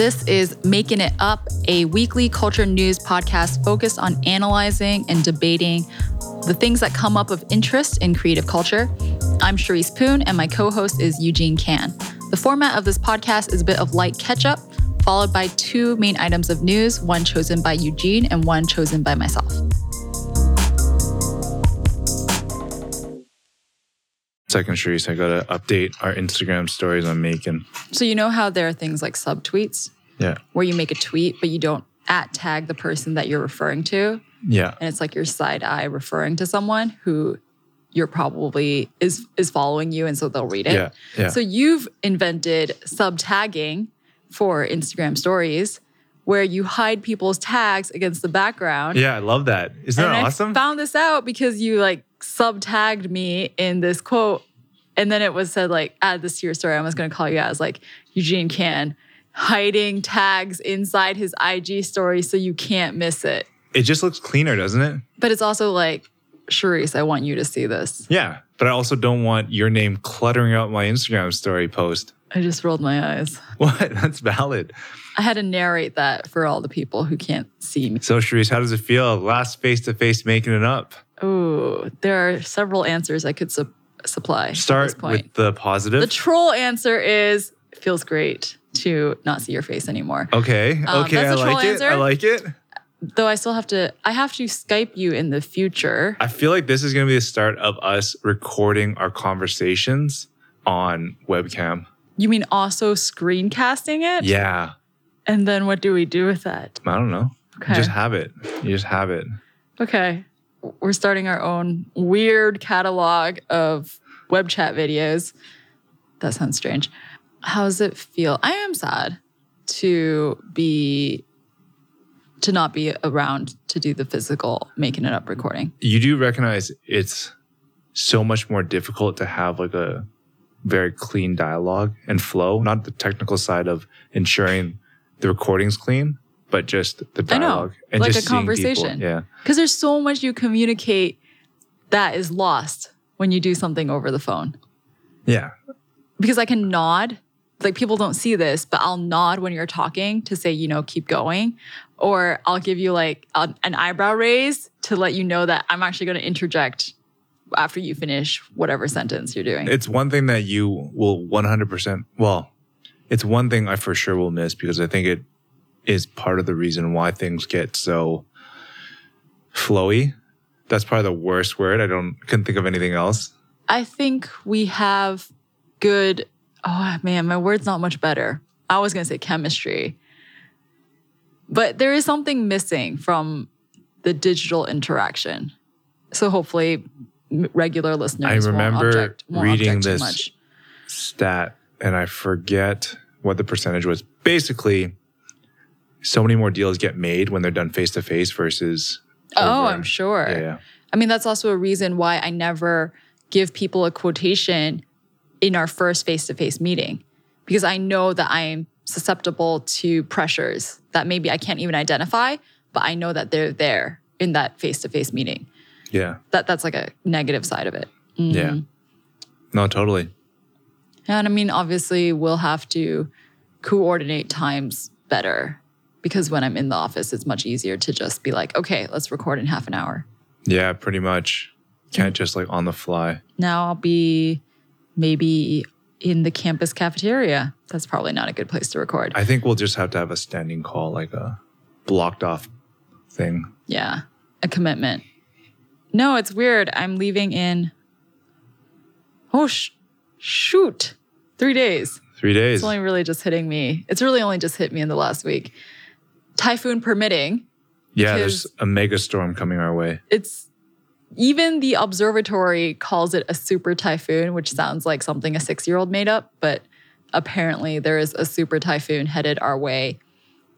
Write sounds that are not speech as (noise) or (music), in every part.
This is Making It Up, a weekly culture news podcast focused on analyzing and debating the things that come up of interest in creative culture. I'm Cherise Poon, and my co host is Eugene Kan. The format of this podcast is a bit of light catch up, followed by two main items of news one chosen by Eugene and one chosen by myself. Second, Cherise, I gotta update our Instagram stories I'm making. So, you know how there are things like subtweets Yeah. where you make a tweet, but you don't at tag the person that you're referring to? Yeah. and it's like your side eye referring to someone who you're probably is is following you and so they'll read it. Yeah. Yeah. So you've invented sub tagging for Instagram stories where you hide people's tags against the background. yeah, I love that. Isn't and that I awesome? found this out because you like sub tagged me in this quote and then it was said like add this to your story. I was gonna call you as like Eugene Kan hiding tags inside his IG story so you can't miss it. it just looks cleaner, doesn't it? But it's also like, Cherise, I want you to see this. Yeah. But I also don't want your name cluttering up my Instagram story post. I just rolled my eyes. (laughs) What? That's valid. I had to narrate that for all the people who can't see me. So, Cherise, how does it feel? Last face to face making it up. Oh, there are several answers I could su- supply. at this Start with the positive. the troll answer is it feels great to not see your face anymore. okay. Um, okay. I that's a troll like it. I like it. Though I still have to, I have to Skype you in the future. I feel like this is going to be the start of us recording our conversations on webcam. You mean also screencasting it? Yeah. And then what do we do with that? I don't know. Okay. You just have it. You just have it. Okay. We're starting our own weird catalog of web chat videos. That sounds strange. How does it feel? I am sad to be to not be around to do the physical making it up recording. You do recognize it's so much more difficult to have like a very clean dialogue and flow, not the technical side of ensuring the recording's clean, but just the I know, dialogue and like just a seeing people. conversation. Yeah. Because there's so much you communicate that is lost when you do something over the phone. Yeah. because I can nod. Like people don't see this, but I'll nod when you're talking to say, you know, keep going. Or I'll give you like a, an eyebrow raise to let you know that I'm actually going to interject after you finish whatever sentence you're doing. It's one thing that you will 100%, well, it's one thing I for sure will miss because I think it is part of the reason why things get so flowy. That's probably the worst word. I don't, couldn't think of anything else. I think we have good, oh man, my word's not much better. I was going to say chemistry. But there is something missing from the digital interaction. So hopefully, regular listeners I remember won't object, won't reading this much. stat and I forget what the percentage was. Basically, so many more deals get made when they're done face to face versus. Oh, over- I'm sure. Yeah, yeah. I mean, that's also a reason why I never give people a quotation in our first face to face meeting because I know that I'm susceptible to pressures that maybe I can't even identify, but I know that they're there in that face to face meeting. Yeah. That that's like a negative side of it. Yeah. Mm. No, totally. And I mean, obviously, we'll have to coordinate times better because when I'm in the office, it's much easier to just be like, okay, let's record in half an hour. Yeah, pretty much. Can't just like on the fly. Now I'll be maybe in the campus cafeteria. That's probably not a good place to record. I think we'll just have to have a standing call, like a blocked off thing. yeah, a commitment. No, it's weird. I'm leaving in, oh, sh- shoot, three days. Three days. It's only really just hitting me. It's really only just hit me in the last week. Typhoon permitting, yeah, there's a mega storm coming our way. it's even the observatory calls it a super typhoon, which sounds like something a six year old made up, but apparently there is a super typhoon headed our way,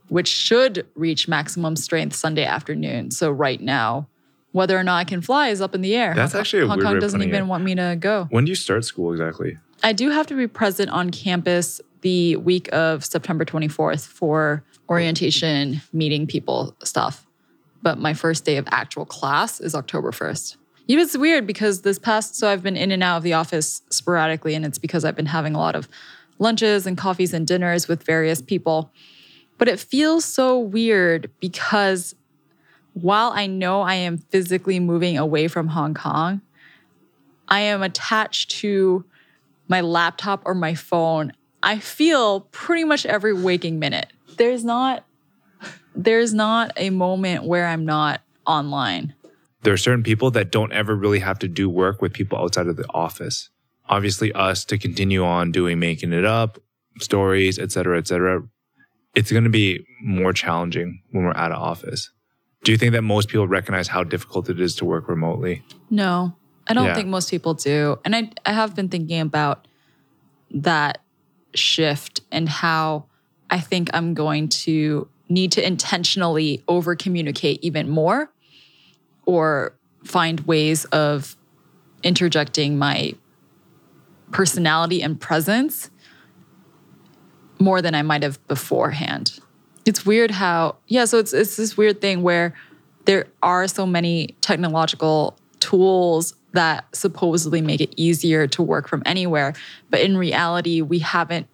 which should reach maximum strength Sunday afternoon. So, right now, whether or not I can fly is up in the air. That's Hong actually a Hong Kong doesn't even it. want me to go. When do you start school exactly? I do have to be present on campus the week of September 24th for orientation, meeting people stuff. But my first day of actual class is October 1st. It's weird because this past, so I've been in and out of the office sporadically, and it's because I've been having a lot of lunches and coffees and dinners with various people. But it feels so weird because while I know I am physically moving away from Hong Kong, I am attached to my laptop or my phone. I feel pretty much every waking minute. There's not there's not a moment where I'm not online. There are certain people that don't ever really have to do work with people outside of the office. Obviously, us to continue on doing making it up, stories, et cetera, et cetera. It's going to be more challenging when we're out of office. Do you think that most people recognize how difficult it is to work remotely? No, I don't Yeah. think most people do. And I, I have been thinking about that shift and how I think I'm going to need to intentionally over communicate even more or find ways of interjecting my personality and presence more than I might have beforehand. It's weird how, yeah, so it's it's this weird thing where there are so many technological tools that supposedly make it easier to work from anywhere, but in reality we haven't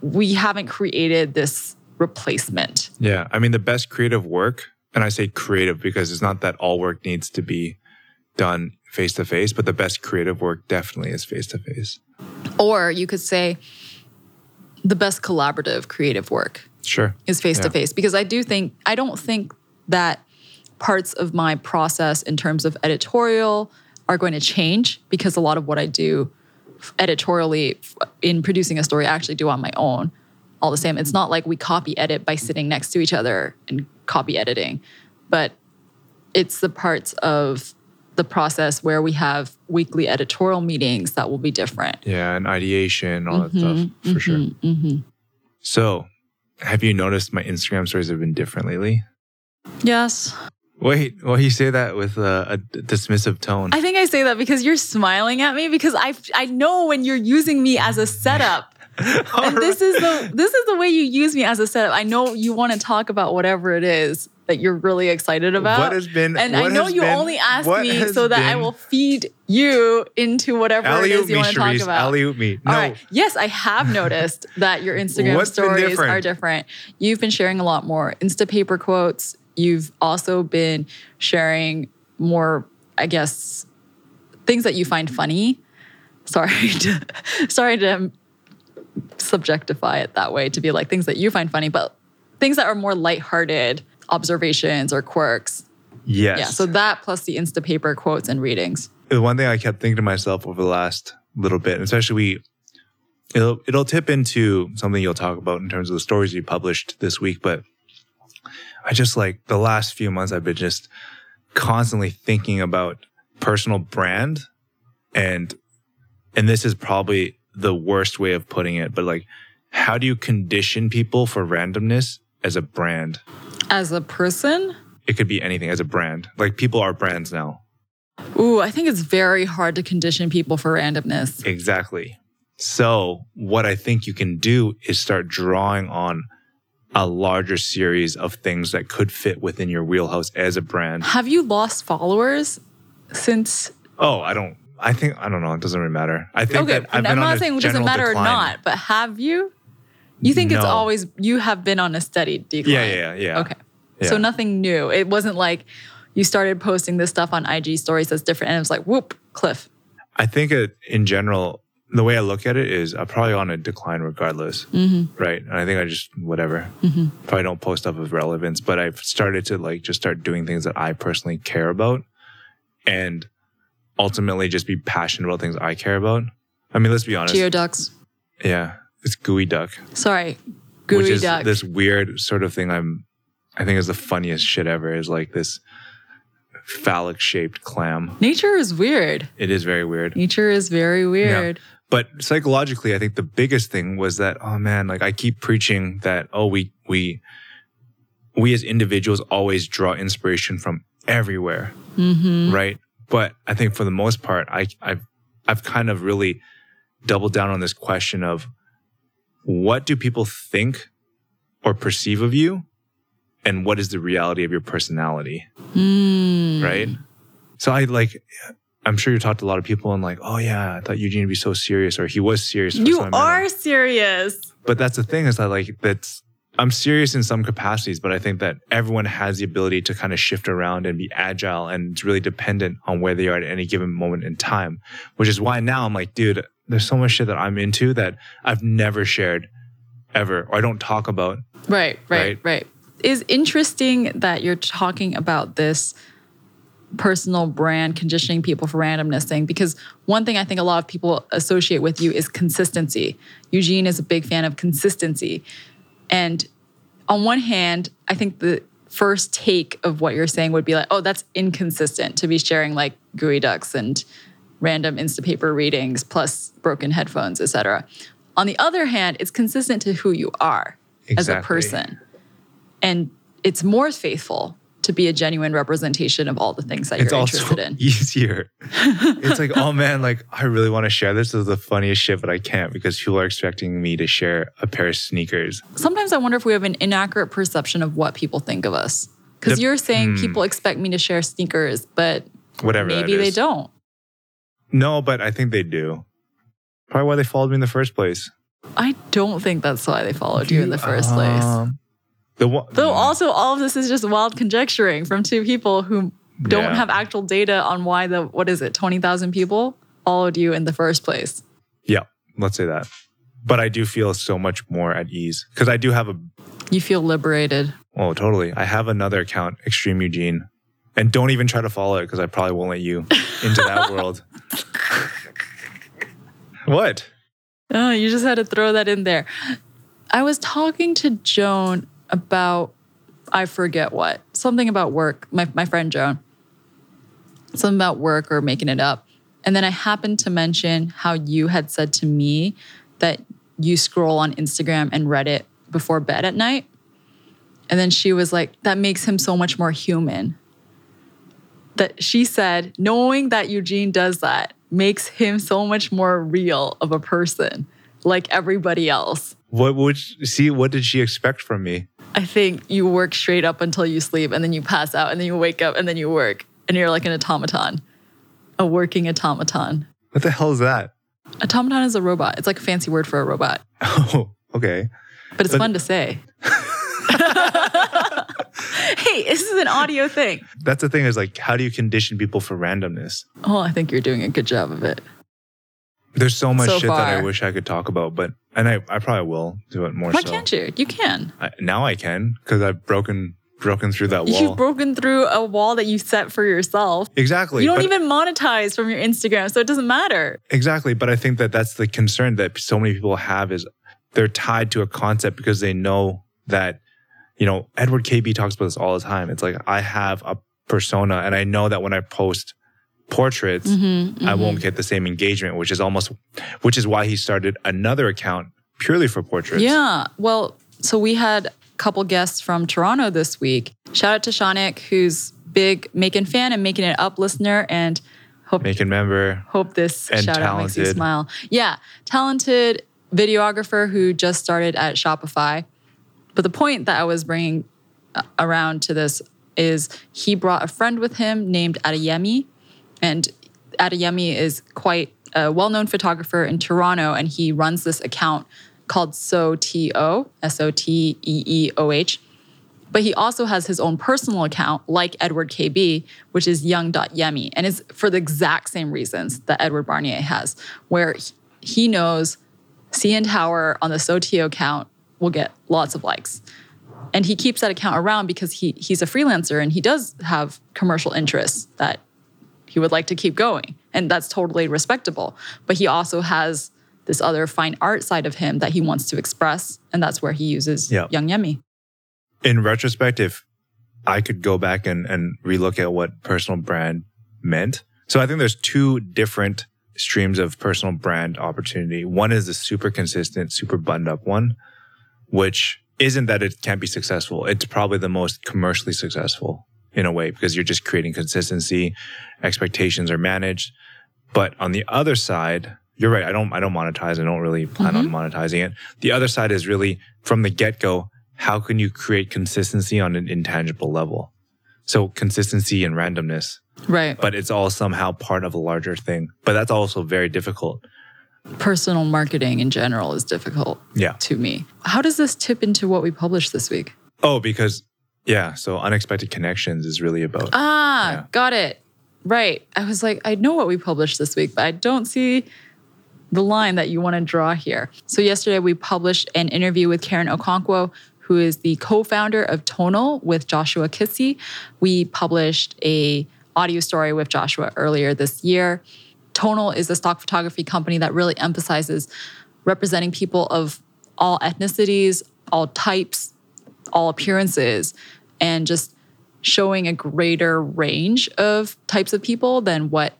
we haven't created this replacement. Yeah. I mean, the best creative work, and I say creative because it's not that all work needs to be done face to face, but the best creative work definitely is face to face. Or you could say the best collaborative creative work Sure. is face to face because I do think I don't think that parts of my process in terms of editorial are going to change because a lot of what I do editorially in producing a story I actually do on my own all the same it's not like we copy edit by sitting next to each other and copy editing but it's the parts of the process where we have weekly editorial meetings that will be different Yeah. And ideation, all that Mhm, stuff for sure. mhm, mhm. So, have you noticed my Instagram stories have been different lately? yes Wait, why you say that with a, a dismissive tone? I think I say that because you're smiling at me because I I know when you're using me as a setup. (laughs) and this is the this is the way you use me as a setup. I know you want to talk about whatever it is that you're really excited about. What has been- and I know you been- only ask me so that I will feed you into whatever it you me, want to talk about. Alley-oop me. No. All right. Yes, I have noticed that your (laughs) Instagram stories different? are different. You've been sharing a lot more Instapaper quotes. You've also been sharing more, I guess, things that you find funny. Sorry (laughs) to sorry to subjectify it that way to be like things that you find funny, but things that are more lighthearted observations or quirks. Yes. Yeah. So that plus the Instapaper quotes and readings. the one thing I kept thinking to myself over the last little bit, and especially we, it'll it'll tip into something you'll talk about in terms of the stories you published this week. But I just like the last few months, I've been just constantly thinking about personal brand, and and this is probably the worst way of putting it, but like, how do you condition people for randomness as a brand? As a person, It could be anything as a brand. Like people are brands now. ooh, I think it's very hard to condition people for randomness. Exactly. So, what I think you can do is start drawing on a larger series of things that could fit within your wheelhouse as a brand. Have you lost followers since? Oh, I don't. I think I don't know. It doesn't really matter. I think Okay, I'm on not saying it doesn't matter decline. or not, but have you? You think it's always you have been on a steady decline? Yeah, yeah, yeah. Okay, so nothing new. It wasn't like you started posting this stuff on IG stories that's different, and it was like whoop, cliff. I think it, in general, the way I look at it is I'm probably on a decline regardless, Mm-hmm. right? And I think I just whatever. Probably don't post stuff of relevance, but I've started to like just start doing things that I personally care about, and ultimately just be passionate about things I care about. I mean, let's be honest. Geoducks. Yeah, it's gooey duck, Sorry, gooey which is duck. this weird sort of thing. I'm, I think is the funniest shit ever. Is like this phallic shaped clam. Nature is weird. It is very weird. Nature is very weird. But psychologically, I think the biggest thing was that, oh man, like I keep preaching that, oh, we, we, we as individuals always draw inspiration from everywhere. Mm-hmm. Right. But I think for the most part, I, I've, I've kind of really doubled down on this question of what do people think or perceive of you? And what is the reality of your personality? Mm. Right. So I like, I'm sure you talked to a lot of people and like, oh yeah, I thought Eugene would be so serious, or he was serious. You are serious. But that's the thing is that like that's I'm serious in some capacities, but I think that everyone has the ability to kind of shift around and be agile and it's really dependent on where they are at any given moment in time, which is why now I'm like, dude, there's so much shit that I'm into that I've never shared ever or I don't talk about. Right, right, right. right. Is interesting that you're talking about this personal brand conditioning people for randomness thing because one thing I think a lot of people associate with you is consistency. Eugene is a big fan of consistency. And on one hand, I think the first take of what you're saying would be like, oh, that's inconsistent to be sharing like Geoducks and random Instapaper readings plus broken headphones, etc. On the other hand, it's consistent to who you are exactly. as a person. And it's more faithful to be a genuine representation of all the things that it's you're interested in. Easier. (laughs) it's like, oh man, like I really want to share this. this is the funniest shit, but I can't because people are expecting me to share a pair of sneakers. Sometimes I wonder if we have an inaccurate perception of what people think of us. Because you're saying mm, people expect me to share sneakers, but whatever. Maybe they don't. No, but I think they do. Probably why they followed me in the first place. I don't think that's why they followed you, you in the first um, place. The one, Though also all of this is just wild conjecturing from two people who don't yeah. have actual data on why the what is it, twenty thousand people followed you in the first place. Yeah, let's say that. But I do feel so much more at ease because I do have a. You feel liberated. Oh, totally. I have another account, Extreme Eugene, and don't even try to follow it because I probably won't let you into that (laughs) world. what? Oh, you just had to throw that in there. I was talking to Joan about I forget what something about work. My my friend Joan, something about work or making it up, and then I happened to mention how you had said to me that you scroll on Instagram and Reddit before bed at night, and then she was like, "That makes him so much more human." That she said, knowing that Eugene does that makes him so much more real of a person, like everybody else. What would she, see? What did she expect from me? I think you work straight up until you sleep and then you pass out and then you wake up and then you work and you're like an automaton, a working automaton. What the hell is that? Automaton is a robot. It's like a fancy word for a robot. (laughs) Oh, okay. But it's but- fun to say. (laughs) hey, this is an audio thing. That's the thing is like, how do you condition people for randomness? Oh, I think you're doing a good job of it. There's so much so shit far. that I wish I could talk about, but and I, I probably will do it more. Why so. can't you? You can. I, now I can because I've broken broken through that wall. You've broken through a wall that you set for yourself. Exactly. You don't even monetize from your Instagram, so it doesn't matter. Exactly, but I think that that's the concern that so many people have is they're tied to a concept because they know that you know Edward KB talks about this all the time. It's like I have a persona and I know that when I post portraits, mm-hmm, mm-hmm. I won't get the same engagement, which is almost, which is why he started another account purely for portraits. Yeah. Well, so we had a couple guests from Toronto this week. Shout out to Shanik, who's big Maekan fan and making it up listener and hope Maekan member. Hope this shout talented. out makes you smile. Yeah. Talented videographer who just started at Shopify. But the point that I was bringing uh, around to this is he brought a friend with him named Adeyemi and Adeyemi is quite a well known photographer in Toronto, and he runs this account called SOTO, S O T E E O H. But he also has his own personal account, like Edward KB, which is young.yemi. And it's for the exact same reasons that Edward Barnieh has, where he knows CN Tower on the SOTO account will get lots of likes. And he keeps that account around because he he's a freelancer and he does have commercial interests that he would like to keep going. And that's totally respectable. But he also has this other fine art side of him that he wants to express. And that's where he uses yep. Young Yemi. In retrospect, if I could go back and, and relook at what personal brand meant. So I think there's two different streams of personal brand opportunity. One is the super consistent, super buttoned up one, which isn't that it can't be successful. It's probably the most commercially successful in a way because you're just creating consistency. Expectations are managed. But on the other side, you're right. I don't, I don't monetize. I don't really plan mm-hmm. on monetizing it. The other side is really from the get go. How can you create consistency on an intangible level? So consistency and randomness. Right. but it's all somehow part of a larger thing. But that's also very difficult. Personal marketing in general is difficult Yeah. to me. How does this tip into what we published this week? Oh, because yeah, so unexpected connections is really about Ah, Yeah. got it. Right. I was like, I know what we published this week, but I don't see the line that you want to draw here. So yesterday we published an interview with Karen Okonkwo, who is the co-founder of TONL with Joshua Kissi. We published a audio story with Joshua earlier this year. TONL is a stock photography company that really emphasizes representing people of all ethnicities, all types, all appearances, and just showing a greater range of types of people than what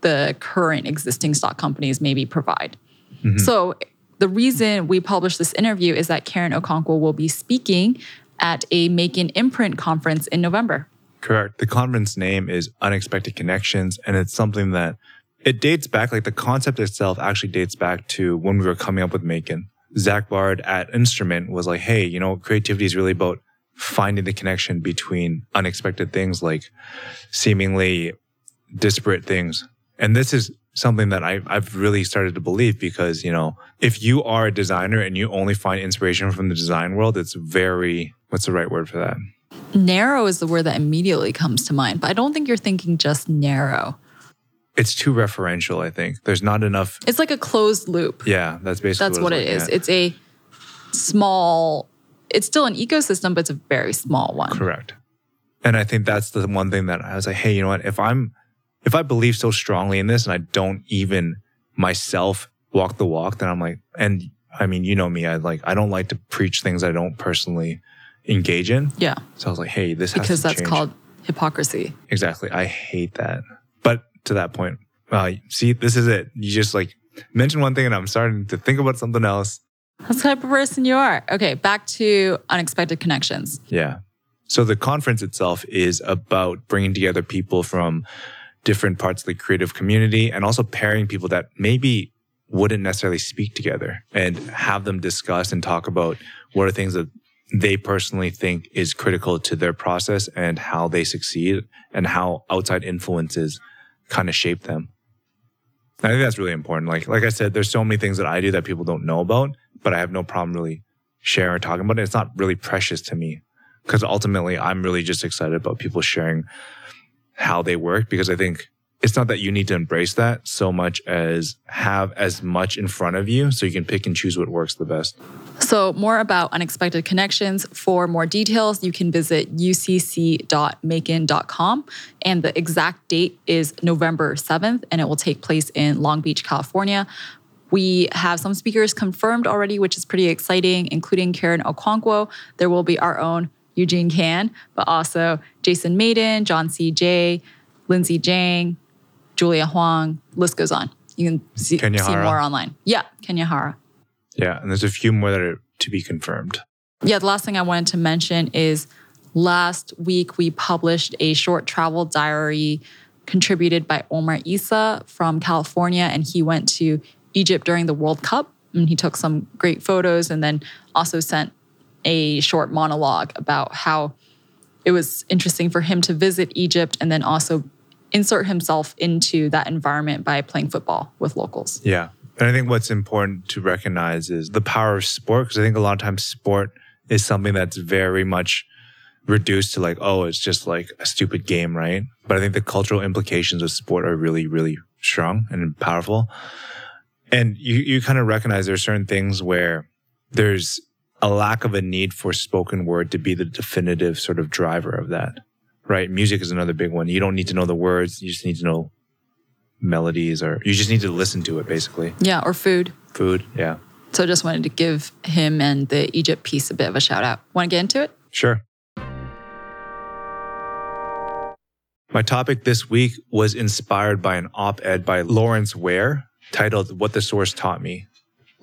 the current existing stock companies maybe provide. Mm-hmm. So the reason we published this interview is that Karen Okonkwo will be speaking at a Make an Imprint conference in November. Correct. The conference name is Unexpected Connections, and it's something that it dates back, like the concept itself actually dates back to when we were coming up with Maekan. Zach Bard at Instrument was like, hey, you know, creativity is really about finding the connection between unexpected things like seemingly disparate things. And this is something that I, I've really started to believe because, you know, if you are a designer and you only find inspiration from the design world, it's very, what's the right word for that? Narrow is the word that immediately comes to mind, but I don't think you're thinking just narrow. It's too referential, I think. There's not enough. It's like a closed loop. Yeah, that's basically That's what it's it like, is. yeah. It's a small, it's still an ecosystem, but it's a very small one. Correct. And I think that's the one thing that I was like, hey, you know what? If I'm, if I believe so strongly in this and I don't even myself walk the walk, then I'm like, and I mean, you know me, I like, I don't like to preach things I don't personally engage in. Yeah, So I was like, hey, this has because that's change. called hypocrisy. Exactly. I hate that. To that point, uh, see, this is it. You just like mention one thing and I'm starting to think about something else. That's the type of person you are. Okay, back to unexpected connections. Yeah. So the conference itself is about bringing together people from different parts of the creative community and also pairing people that maybe wouldn't necessarily speak together and have them discuss and talk about what are things that they personally think is critical to their process and how they succeed and how outside influences kind of shape them. I think that's really important. Like, like I said, there's so many things that I do that people don't know about, but I have no problem really sharing or talking about it. It's not really precious to me because ultimately I'm really just excited about people sharing how they work because I think it's not that you need to embrace that so much as have as much in front of you so you can pick and choose what works the best. So, more about unexpected connections. For more details, you can visit ucc.maekan.com. And the exact date is November 7th, and it will take place in Long Beach, California. We have some speakers confirmed already, which is pretty exciting, including Karen Okonkwo. There will be our own Eugene Kan, but also Jason Maiden, John C Jay, Lindsay Jang, Julia Huang, list goes on. You can see, see more online. Yeah, Kenya Hara. Yeah. And there's a few more that are to be confirmed. Yeah, the last thing I wanted to mention is last week we published a short travel diary contributed by Omar Issa from California, and he went to Egypt during the World Cup. And he took some great photos and then also sent a short monologue about how it was interesting for him to visit Egypt and then also insert himself into that environment by playing football with locals. Yeah. And I think what's important to recognize is the power of sport. Cause I think a lot of times sport is something that's very much reduced to like, oh, it's just like a stupid game, right? But I think the cultural implications of sport are really, really strong and powerful. And you, you kind of recognize there are certain things where there's a lack of a need for spoken word to be the definitive sort of driver of that, right? Music is another big one. You don't need to know the words. You just need to know melodies or you just need to listen to it basically. Yeah, or food. Food. Yeah. So I just wanted to give him and the Egypt piece a bit of a shout out. Want to get into it? Sure. My topic this week was inspired by an op ed by Lawrence Ware titled What the Source Taught Me.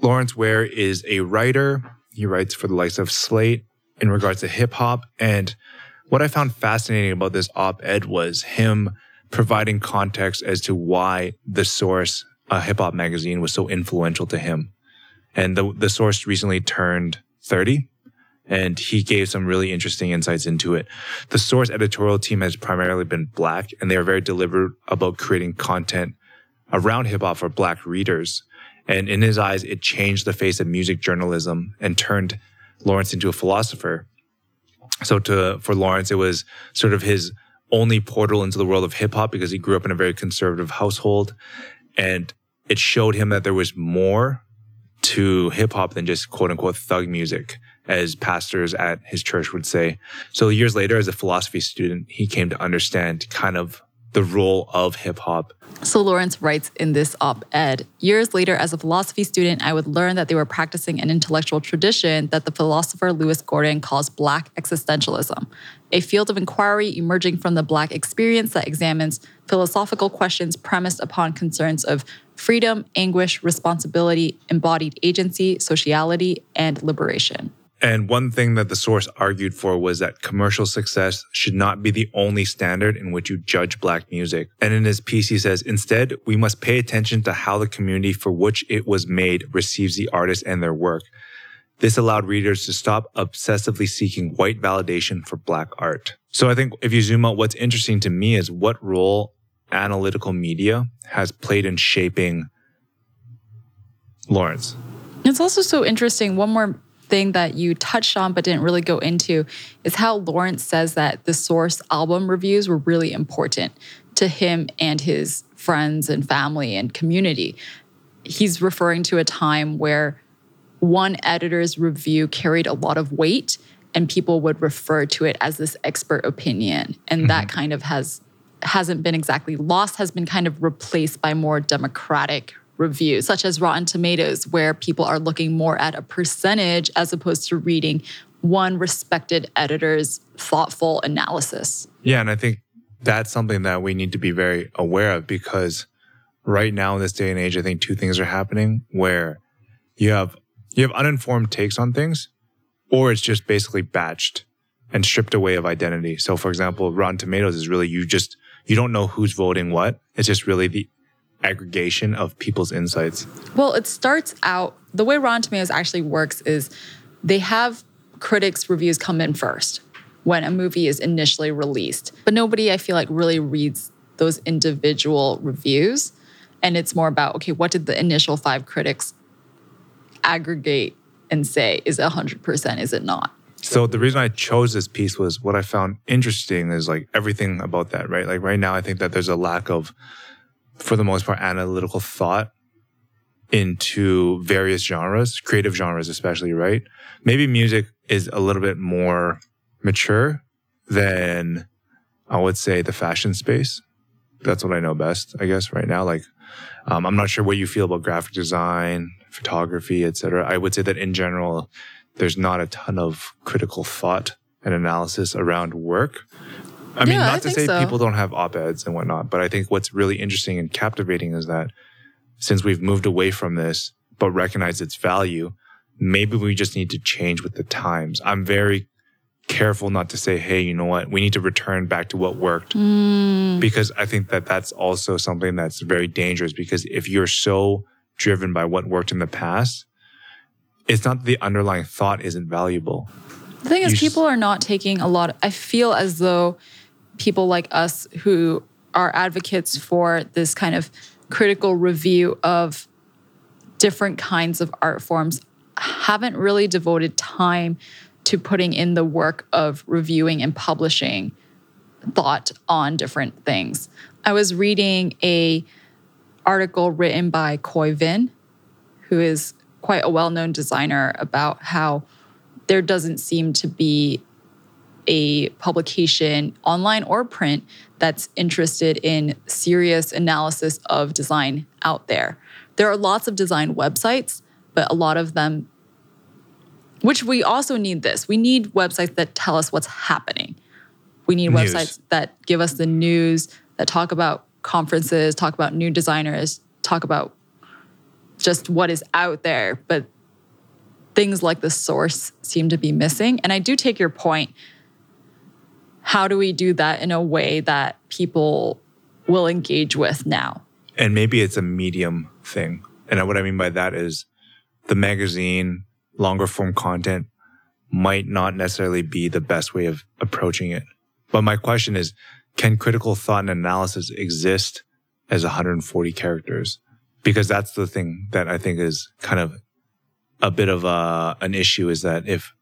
Lawrence Ware is a writer. He writes for the likes of Slate in regards to hip hop. And what I found fascinating about this op ed was him providing context as to why The Source, a hip hop magazine, was so influential to him. And the, the Source recently turned 30 and he gave some really interesting insights into it. The source editorial team has primarily been black and they are very deliberate about creating content around hip hop for black readers. And in his eyes, it changed the face of music journalism and turned Lawrence into a philosopher. So to, uh, for Lawrence, it was sort of his only portal into the world of hip hop because he grew up in a very conservative household. And it showed him that there was more to hip hop than just quote unquote thug music, as pastors at his church would say. So years later, as a philosophy student, he came to understand kind of the role of hip hop. So Lawrence writes in this op ed Years later, as a philosophy student, I would learn that they were practicing an intellectual tradition that the philosopher Lewis Gordon calls Black existentialism, a field of inquiry emerging from the Black experience that examines philosophical questions premised upon concerns of freedom, anguish, responsibility, embodied agency, sociality, and liberation. And one thing that the source argued for was that commercial success should not be the only standard in which you judge black music. And in his piece, he says, instead, we must pay attention to how the community for which it was made receives the artist and their work. This allowed readers to stop obsessively seeking white validation for black art. So I think if you zoom out, what's interesting to me is what role analytical media has played in shaping Lawrence. It's also so interesting. One more thing that you touched on but didn't really go into is how Lawrence says that the Source album reviews were really important to him and his friends and family and community. He's referring to a time where one editor's review carried a lot of weight and people would refer to it as this expert opinion and mm-hmm. that kind of has hasn't been exactly lost has been kind of replaced by more democratic reviews, such as Rotten Tomatoes, where people are looking more at a percentage as opposed to reading one respected editor's thoughtful analysis. Yeah, and I think that's something that we need to be very aware of because right now in this day and age, I think two things are happening where you have you have uninformed takes on things, or it's just basically batched and stripped away of identity. So for example, Rotten Tomatoes is really you just you don't know who's voting what. It's just really the aggregation of people's insights? Well, it starts out the way Rotten Tomatoes actually works is they have critics' reviews come in first when a movie is initially released. But nobody, I feel like, really reads those individual reviews. And it's more about, okay, what did the initial five critics aggregate and say? Is it 100%? Is it not? So the reason I chose this piece was what I found interesting is like everything about that, right? Like right now, I think that there's a lack of for the most part, analytical thought into various genres, creative genres, especially, right? Maybe music is a little bit more mature than I would say the fashion space. That's what I know best, I guess, right now. Like, um, I'm not sure what you feel about graphic design, photography, etc. I would say that in general, there's not a ton of critical thought and analysis around work. I mean, not I to say so. people don't have op eds and whatnot, but I think what's really interesting and captivating is that since we've moved away from this, but recognize its value, maybe we just need to change with the times. I'm very careful not to say, hey, you know what? We need to return back to what worked. Mm. Because I think that that's also something that's very dangerous because if you're so driven by what worked in the past, it's not that the underlying thought isn't valuable. The thing is, people are not taking a lot. I feel as though people like us who are advocates for this kind of critical review of different kinds of art forms haven't really devoted time to putting in the work of reviewing and publishing thought on different things. I was reading a article written by Khoi Vinh, who is quite a well-known designer about how there doesn't seem to be a publication, online or print, that's interested in serious analysis of design out there. There are lots of design websites, but a lot of them, which we also need this, we need websites that tell us what's happening. We need news. websites that give us the news, that talk about conferences, talk about new designers, talk about just what is out there. But things like the source seem to be missing. And I do take your point how do we do that in a way that people will engage with now? And maybe it's a medium thing. And what I mean by that is the magazine, longer form content might not necessarily be the best way of approaching it. But my question is, can critical thought and analysis exist as 140 characters? Because that's the thing that I think is kind of a bit of a, an issue is that if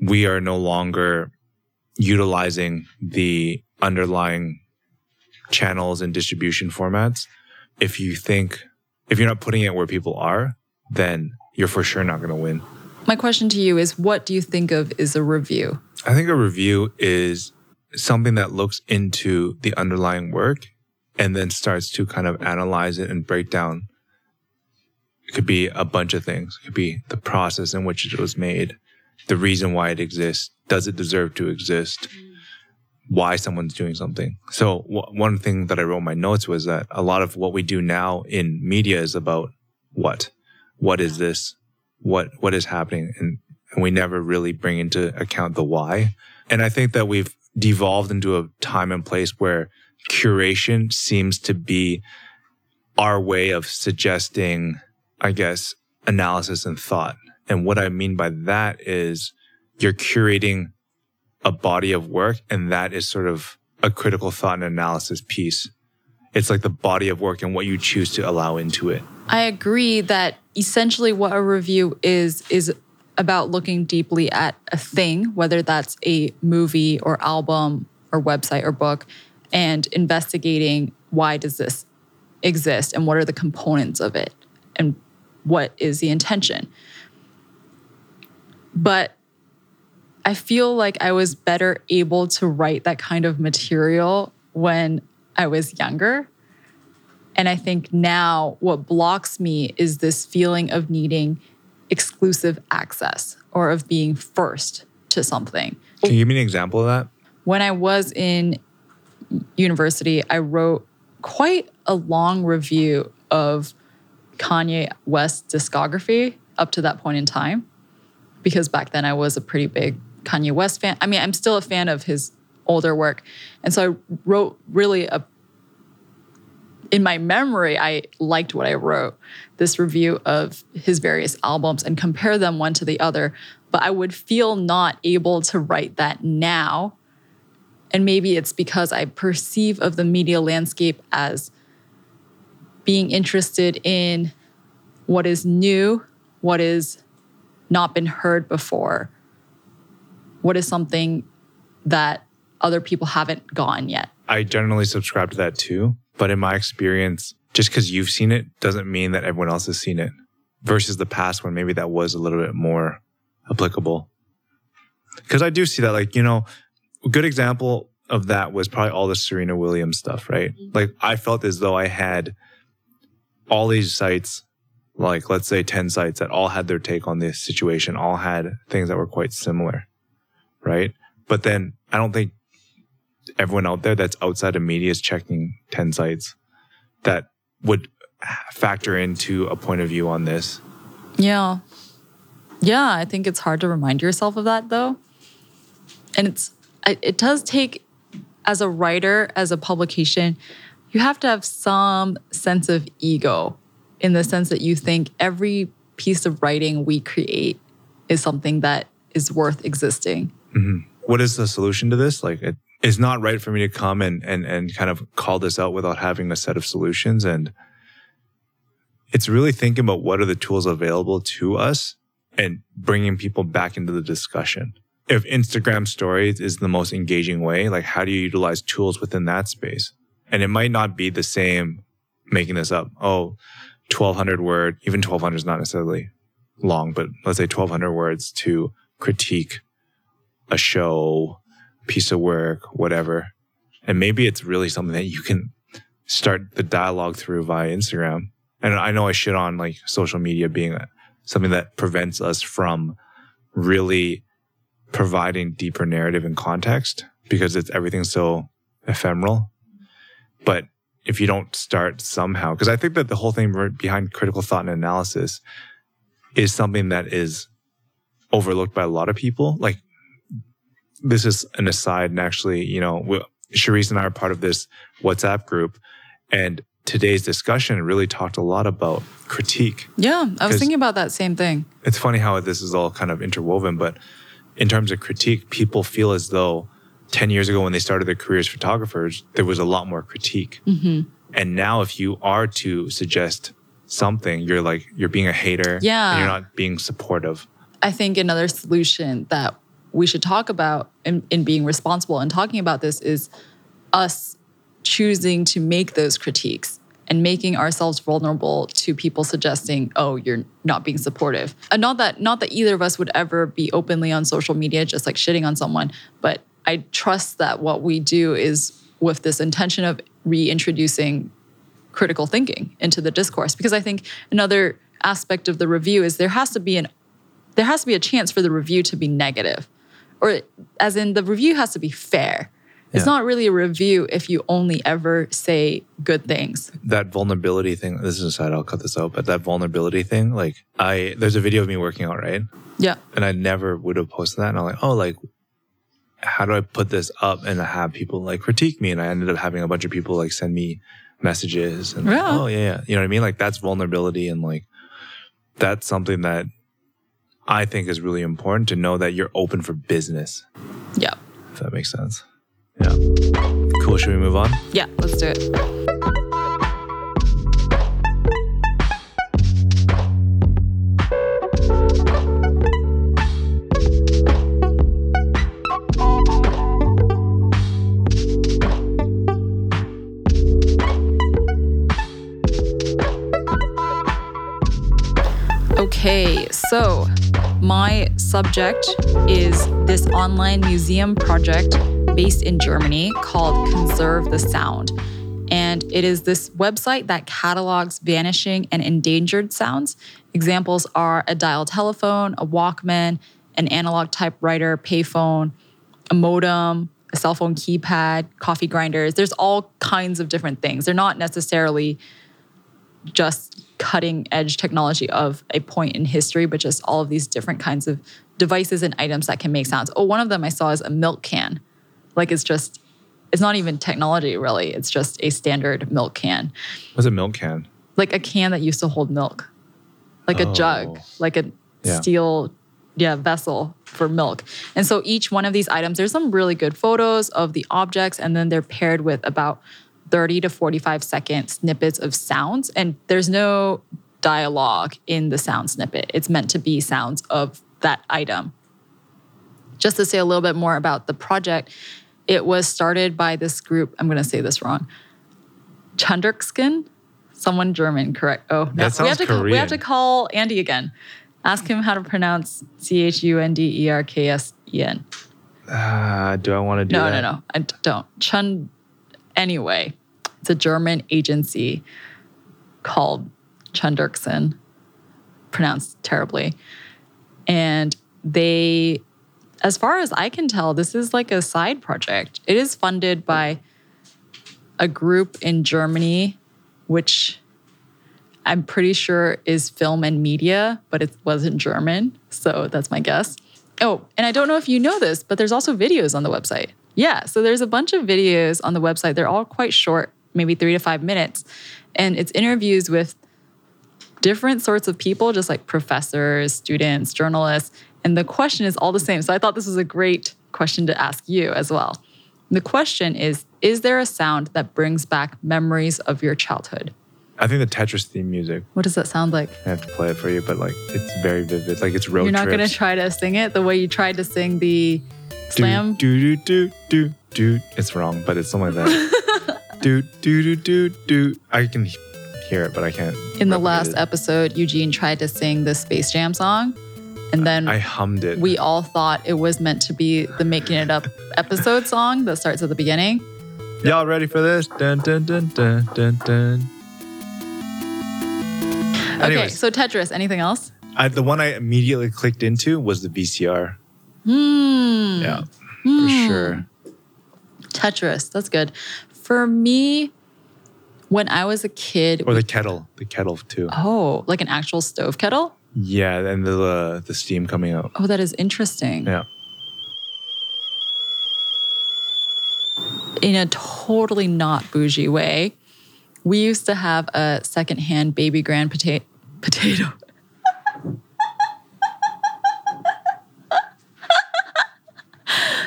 we are no longer utilizing the underlying channels and distribution formats, if you think, if you're not putting it where people are, then you're for sure not going to win. My question to you is what do you think of is a review? I think a review is something that looks into the underlying work and then starts to kind of analyze it and break down. It could be a bunch of things. It could be the process in which it was made, the reason why it exists. Does it deserve to exist? Mm. Why someone's doing something. So w- one thing that I wrote in my notes was that a lot of what we do now in media is about what? What is this? What, what is happening? And, and we never really bring into account the why. And I think that we've devolved into a time and place where curation seems to be our way of suggesting, I guess, analysis and thought. And what I mean by that is you're curating a body of work and that is sort of a critical thought and analysis piece. It's like the body of work and what you choose to allow into it. I agree that essentially what a review is is about looking deeply at a thing, whether that's a movie or album or website or book, and investigating why does this exist and what are the components of it and what is the intention. But I feel like I was better able to write that kind of material when I was younger. And I think now what blocks me is this feeling of needing exclusive access or of being first to something. Can you give me an example of that? When I was in university, I wrote quite a long review of Kanye West's discography up to that point in time. Because back then I was a pretty big Kanye West fan. I mean, I'm still a fan of his older work. And so I wrote really a in my memory, I liked what I wrote this review of his various albums and compare them one to the other. But I would feel not able to write that now. And maybe it's because I perceive of the media landscape as being interested in what is new, what is not been heard before, what is something that other people haven't gotten yet. I generally subscribe to that too. But in my experience, just because you've seen it doesn't mean that everyone else has seen it versus the past when maybe that was a little bit more applicable. Because I do see that, like, you know, a good example of that was probably all the Serena Williams stuff, right? Mm-hmm. Like, I felt as though I had all these sites, like, let's say 10 sites that all had their take on this situation, all had things that were quite similar, right? But then I don't think everyone out there that's outside of media is checking 10 sites that would factor into a point of view on this. Yeah. Yeah, I think it's hard to remind yourself of that though. And it's it does take as a writer, as a publication, you have to have some sense of ego in the sense that you think every piece of writing we create is something that is worth existing. Mm-hmm. What is the solution to this? Like, it's not right for me to come and, and, and kind of call this out without having a set of solutions. And it's really thinking about what are the tools available to us and bringing people back into the discussion. If Instagram stories is the most engaging way, like how do you utilize tools within that space? And it might not be the same making this up. Oh, 1200 word, even 1200 is not necessarily long, but let's say 1200 words to critique a show piece of work, whatever. And maybe it's really something that you can start the dialogue through via Instagram. And I know I shit on like social media being something that prevents us from really providing deeper narrative and context because it's everything so ephemeral. But if you don't start somehow, because I think that the whole thing behind critical thought and analysis is something that is overlooked by a lot of people. Like this is an aside, and actually, you know, we, Cherise and I are part of this WhatsApp group, and today's discussion really talked a lot about critique. Yeah, I was thinking about that same thing. It's funny how this is all kind of interwoven, but in terms of critique, people feel as though 10 years ago when they started their careers as photographers, there was a lot more critique. Mm-hmm. And now if you are to suggest something, you're like, you're being a hater. Yeah. And you're not being supportive. I think another solution that we should talk about in, in being responsible and talking about this is us choosing to make those critiques and making ourselves vulnerable to people suggesting, "Oh, you're not being supportive." And not that not that either of us would ever be openly on social media just like shitting on someone, but I trust that what we do is with this intention of reintroducing critical thinking into the discourse because I think another aspect of the review is there has to be an there has to be a chance for the review to be negative or as in the review has to be fair. It's not really a review if you only ever say good things. That vulnerability thing, this is a side, I'll cut this out, but that vulnerability thing, like I, there's a video of me working out, right? Yeah. And I never would have posted that. And I'm like, oh, like, how do I put this up and have people like critique me? And I ended up having a bunch of people like send me messages and like, oh yeah, yeah. You know what I mean? Like that's vulnerability and like that's something that I think is really important to know that you're open for business, Yeah. if that makes sense. Yeah. Cool. Should we move on? Yeah, let's do it. Okay, so my subject is this online museum project based in Germany called Conserve the Sound. And it is this website that catalogs vanishing and endangered sounds. Examples are a dial telephone, a Walkman, an analog typewriter, payphone, a modem, a cell phone keypad, coffee grinders. There's all kinds of different things. They're not necessarily just cutting edge technology of a point in history, but just all of these different kinds of devices and items that can make sounds. Oh, one of them I saw is a milk can. Like it's just, it's not even technology really. It's just a standard milk can, What's a milk can? like a can that used to hold milk, like a jug, Oh. like a Yeah. steel, yeah, vessel for milk. And so each one of these items, there's some really good photos of the objects, and then they're paired with about 30 to 45 second snippets of sounds. And there's no dialogue in the sound snippet. It's meant to be sounds of that item. Just to say a little bit more about the project, it was started by this group. I'm going to say this wrong. Chandrkskin, someone German, correct? Oh, no. That we have sounds to call, we have to call Andy again. Ask him how to pronounce C H U N D E R K S E N. Uh, do I want to do it? No, that? no, no. I d- don't. Chun. Anyway, it's a German agency called Chunderksen, pronounced terribly. And they, as far as I can tell, this is like a side project. It is funded by a group in Germany, which I'm pretty sure is film and media, but it wasn't German. So that's my guess. Oh, and I don't know if you know this, but there's also videos on the website. Yeah, so there's a bunch of videos on the website. They're all quite short, maybe three to five minutes. And it's interviews with different sorts of people, just like professors, students, journalists. And the question is all the same. So I thought this was a great question to ask you as well. The question is Is there a sound that brings back memories of your childhood? I think the Tetris theme music. What does that sound like? I have to play it for you, but like it's very vivid. Like it's road You're not going to try to sing it the way you tried to sing the slam. Do do do do do. It's wrong, but it's something like that. (laughs) do do do do do. I can hear it, but I can't. In the last it. episode, Eugene tried to sing the Space Jam song. And then I hummed it. we all thought it was meant to be the Making It Up episode song that starts at the beginning. Y'all ready for this? Dun dun dun dun dun dun. Okay, Anyways, so Tetris, anything else? I, the one I immediately clicked into was the VCR. Hmm. Yeah, for sure. Tetris, that's good. For me, when I was a kid, Or the kettle, the kettle too. oh, like an actual stove kettle? Yeah, and the uh, the steam coming out. Oh, that is interesting. Yeah. in a totally not bougie way, we used to have a secondhand baby grand potato. Potato. (laughs)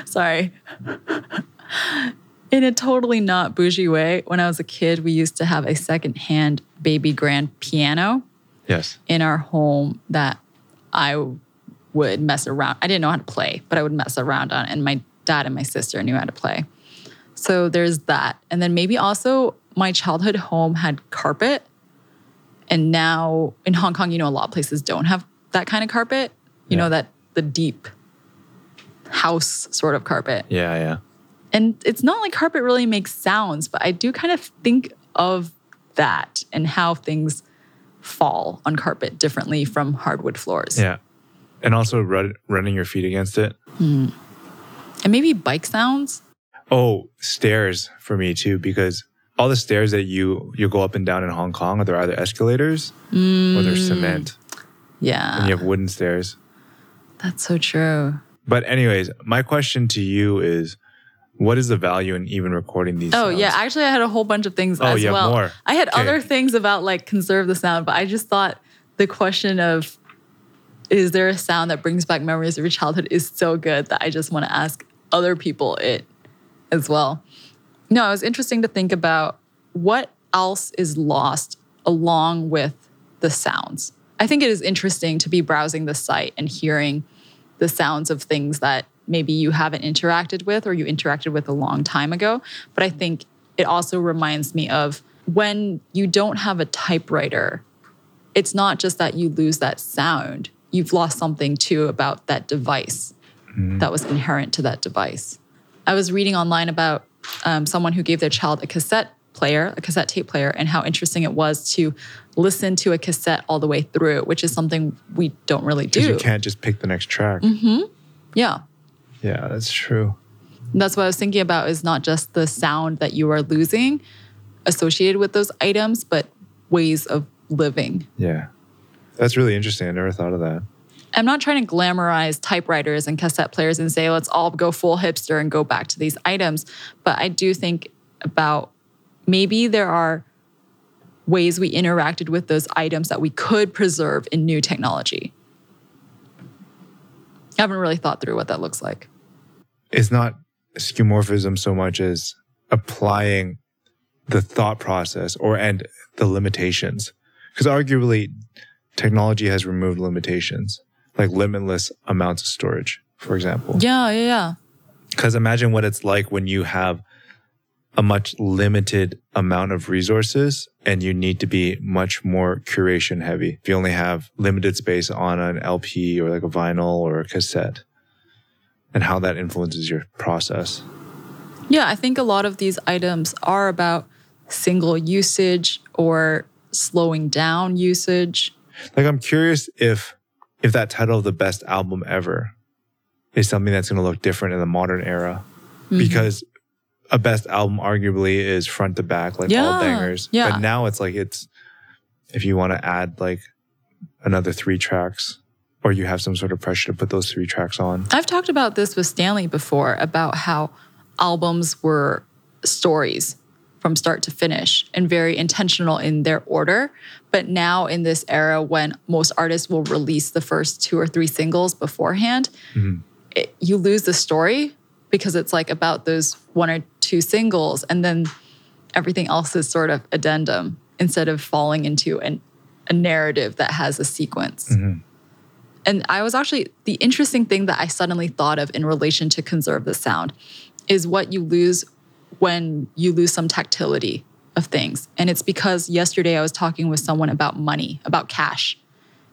Sorry. (laughs) In a totally not bougie way, when I was a kid, we used to have a secondhand baby grand piano Yes. in our home that I would mess around. I didn't know how to play, but I would mess around on, it, and my dad and my sister knew how to play. So there's that, and then maybe also my childhood home had carpet, and now in Hong Kong, you know, a lot of places don't have that kind of carpet. You Yeah. know that the deep house sort of carpet. Yeah, yeah. And it's not like carpet really makes sounds, but I do kind of think of that and how things fall on carpet differently from hardwood floors. Yeah. And also run, running your feet against it. Hmm. And maybe bike sounds. Oh, stairs for me too, because all the stairs that you you go up and down in Hong Kong, they're either escalators or they're hmm. cement, Yeah, and you have wooden stairs. that's so true. But anyways, my question to you is, what is the value in even recording these? Oh sounds? yeah, actually, I had a whole bunch of things Oh, as well. more. I had Okay. other things about like conserve the sound, but I just thought the question of is there a sound that brings back memories of your childhood is so good that I just want to ask other people it as well. No, it was interesting to think about what else is lost along with the sounds. I think it is interesting to be browsing the site and hearing the sounds of things that maybe you haven't interacted with or you interacted with a long time ago. But I think it also reminds me of when you don't have a typewriter, it's not just that you lose that sound, you've lost something too about that device that was inherent to that device. I was reading online about um, someone who gave their child a cassette player, a cassette tape player, and how interesting it was to listen to a cassette all the way through, which is something we don't really do. you can't just pick the next track. Yeah. Yeah, that's true. And that's what I was thinking about is not just the sound that you are losing associated with those items, but ways of living. Yeah, that's really interesting. I never thought of that. I'm not trying to glamorize typewriters and cassette players and say, let's all go full hipster and go back to these items. But I do think about maybe there are ways we interacted with those items that we could preserve in new technology. I haven't really thought through what that looks like. It's not skeuomorphism so much as applying the thought process or and the limitations, because arguably technology has removed limitations, like limitless amounts of storage, for example. Yeah, yeah, yeah. Because imagine what it's like when you have a much limited amount of resources and you need to be much more curation heavy. If you only have limited space on an LP or like a vinyl or a cassette, and how that influences your process. Yeah, I think a lot of these items are about single usage or slowing down usage. Like I'm curious if if that title of the best album ever is something that's going to look different in the modern era Mm-hmm. because a best album arguably is front to back like all bangers yeah. but now it's like it's if you want to add like another three tracks or you have some sort of pressure to put those three tracks on I've talked about this with Stanley before about how albums were stories from start to finish and very intentional in their order. But now, in this era when most artists will release the first two or three singles beforehand, mm-hmm. it, you lose the story because it's like about those one or two singles and then everything else is sort of addendum instead of falling into an, a narrative that has a sequence. Mm-hmm. And I was actually, the interesting thing that I suddenly thought of in relation to conserve the sound is what you lose when you lose some tactility of things. And it's because yesterday I was talking with someone about money, about cash,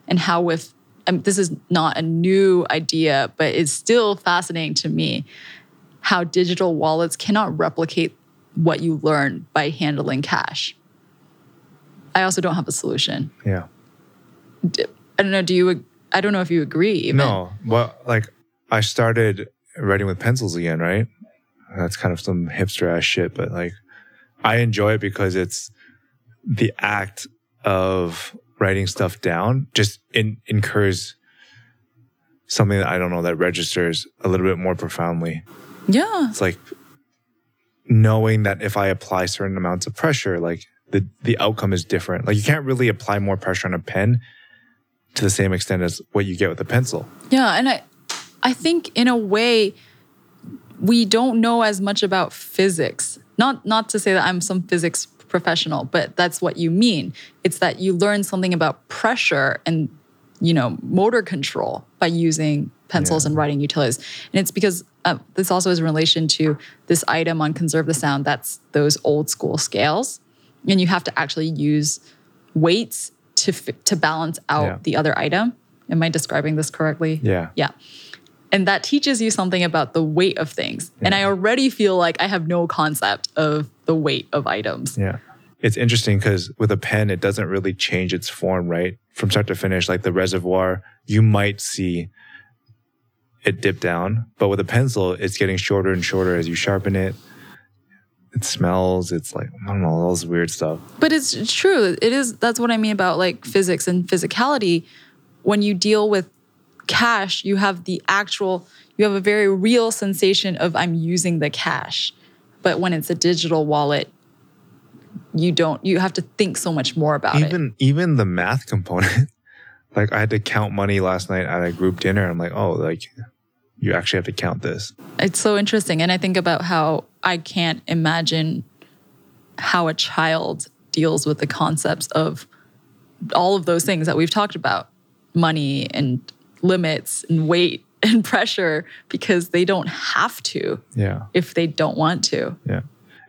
and how with, this is not a new idea, but it's still fascinating to me how digital wallets cannot replicate what you learn by handling cash. I also don't have a solution. yeah I don't know. Do you? I don't know if you agree. Even. no well like i started writing with pencils again right that's kind of some hipster ass shit but like i enjoy it because it's the act of writing stuff down just in, incurs something that i don't know that registers a little bit more profoundly Yeah. it's like knowing that if i apply certain amounts of pressure like the the outcome is different like you can't really apply more pressure on a pen to the same extent as what you get with a pencil Yeah, and I, I think in a way, we don't know as much about physics. Not not to say that I'm some physics professional, but that's what you mean. It's that you learn something about pressure and you know motor control by using pencils Yeah. and writing utilities. And it's because uh, this also is in relation to this item on conserve the sound. That's those old school scales, and you have to actually use weights to to balance out Yeah. the other item. Am I describing this correctly? Yeah. Yeah. And that teaches you something about the weight of things. And I already feel like I have no concept of the weight of items. Yeah. It's interesting because with a pen, it doesn't really change its form, right? From start to finish, like the reservoir, you might see it dip down, but with a pencil, it's getting shorter and shorter as you sharpen it. It smells. It's like, I don't know, all this weird stuff. But it's true. It is that's what I mean about like physics and physicality. When you deal with cash, you have the actual you have a very real sensation of I'm using the cash. But when it's a digital wallet, you don't you have to think so much more about it. even even the math component (laughs) like i had to count money last night at a group dinner i'm like oh like you actually have to count this It's so interesting. And I think about how I can't imagine how a child deals with the concepts of all of those things that we've talked about. Money and limits and weight (laughs) and pressure because they don't have to yeah. if they don't want to. yeah.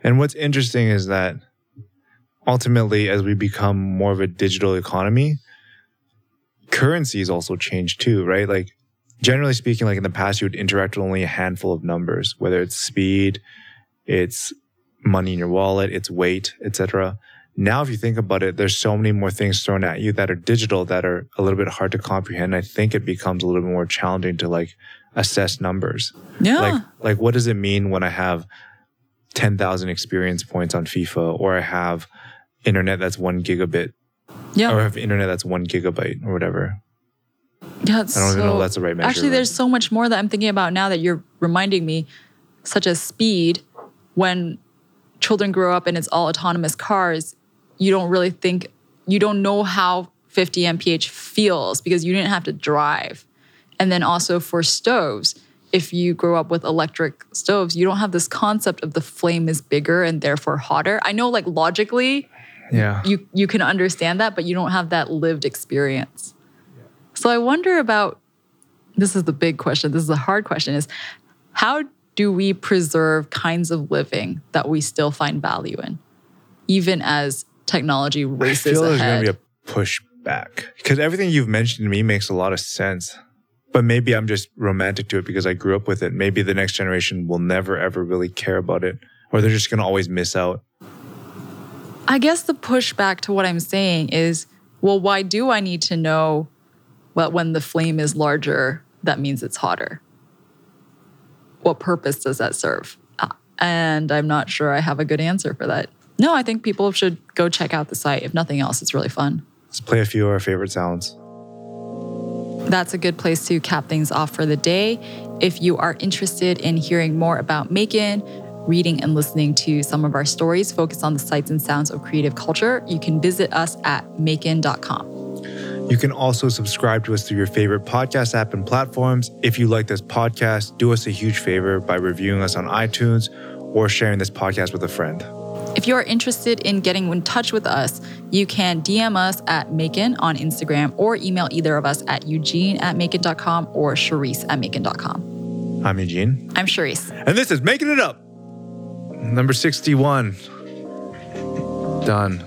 And what's interesting is that ultimately as we become more of a digital economy currencies also change too right? Like generally speaking like in the past you would interact with only a handful of numbers whether it's speed it's money in your wallet it's weight etc now if you think about it there's so many more things thrown at you that are digital that are a little bit hard to comprehend i think it becomes a little bit more challenging to like assess numbers Yeah. like like what does it mean when i have 10,000 experience points on FIFA or I have internet that's 1 gigabit yeah. or I have internet that's 1 gigabyte or whatever. Yeah, I don't even know if that's the right measure. Actually, there's so much more that I'm thinking about now that you're reminding me, such as speed. When children grow up and it's all autonomous cars, you don't really think, you don't know how 50 mph feels because you didn't have to drive. And then also for stoves, if you grow up with electric stoves, you don't have this concept of the flame is bigger and therefore hotter. I know, like logically, yeah. you you can understand that, but you don't have that lived experience. So I wonder about this is the big question. This is the hard question is how do we preserve kinds of living that we still find value in, even as technology races I feel there's ahead? going to be a pushback because everything you've mentioned to me makes a lot of sense. But maybe I'm just romantic to it because I grew up with it. Maybe the next generation will never ever really care about it or they're just going to always miss out. I guess the pushback to what I'm saying is, well, why do I need to know what when the flame is larger, that means it's hotter? What purpose does that serve? Uh, And I'm not sure I have a good answer for that. No, I think people should go check out the site. If nothing else, it's really fun. Let's play a few of our favorite sounds. That's a good place to cap things off for the day. If you are interested in hearing more about Maekan, reading and listening to some of our stories focused on the sights and sounds of creative culture, you can visit us at maekan.com. You can also subscribe to us through your favorite podcast app and platforms. If you like this podcast, do us a huge favor by reviewing us on iTunes or sharing this podcast with a friend. If you are interested in getting in touch with us, you can DM us at Maekan on Instagram or email either of us at eugene at maekan.com or Cherise at maekan.com. I'm Eugene, I'm Cherise. and this is Making It Up, number 61. Done.